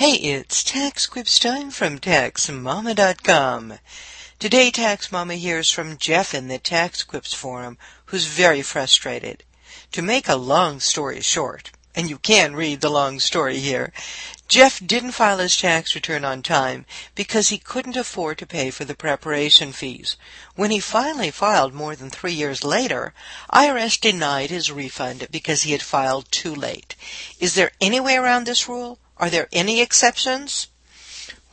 Hey, it's Tax Quips time from TaxMama.com. Today, Tax Mama hears from Geoff in the Tax Quips forum, who's very frustrated. To make a long story short, and you can read the long story here, Geoff didn't file his tax return on time because he couldn't afford to pay for the preparation fees. When he finally filed more than three years later, IRS denied his refund because he had filed too late. Is there any way around this rule? Are there any exceptions?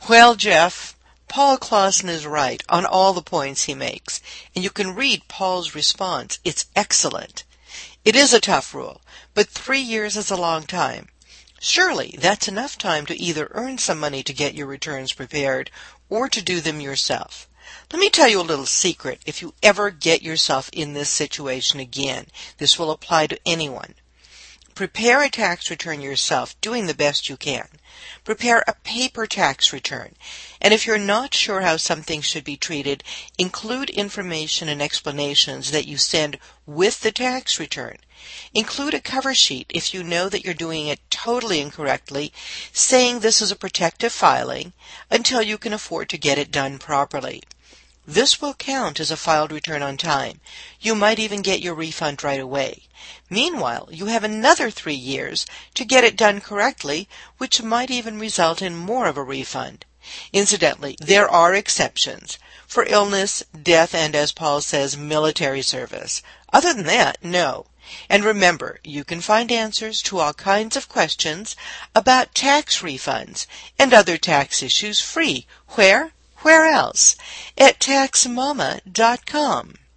Well, Geoff, Paul Clausen is right on all the points he makes, and you can read Paul's response. It's excellent. It is a tough rule, but three years is a long time. Surely that's enough time to either earn some money to get your returns prepared or to do them yourself. Let me tell you a little secret if you ever get yourself in this situation again. This will apply to anyone. Prepare a tax return yourself, doing the best you can. Prepare a paper tax return. And if you're not sure how something should be treated, include information and explanations that you send with the tax return. Include a cover sheet if you know that you're doing it totally incorrectly, saying this is a protective filing until you can afford to get it done properly. This will count as a filed return on time. You might even get your refund right away. Meanwhile, you have another three years to get it done correctly, which might even result in more of a refund. Incidentally, there are exceptions for illness, death, and as Paul says, military service. Other than that, no. And remember, you can find answers to all kinds of questions about tax refunds and other tax issues free. Where? Where else? At TaxMama.com.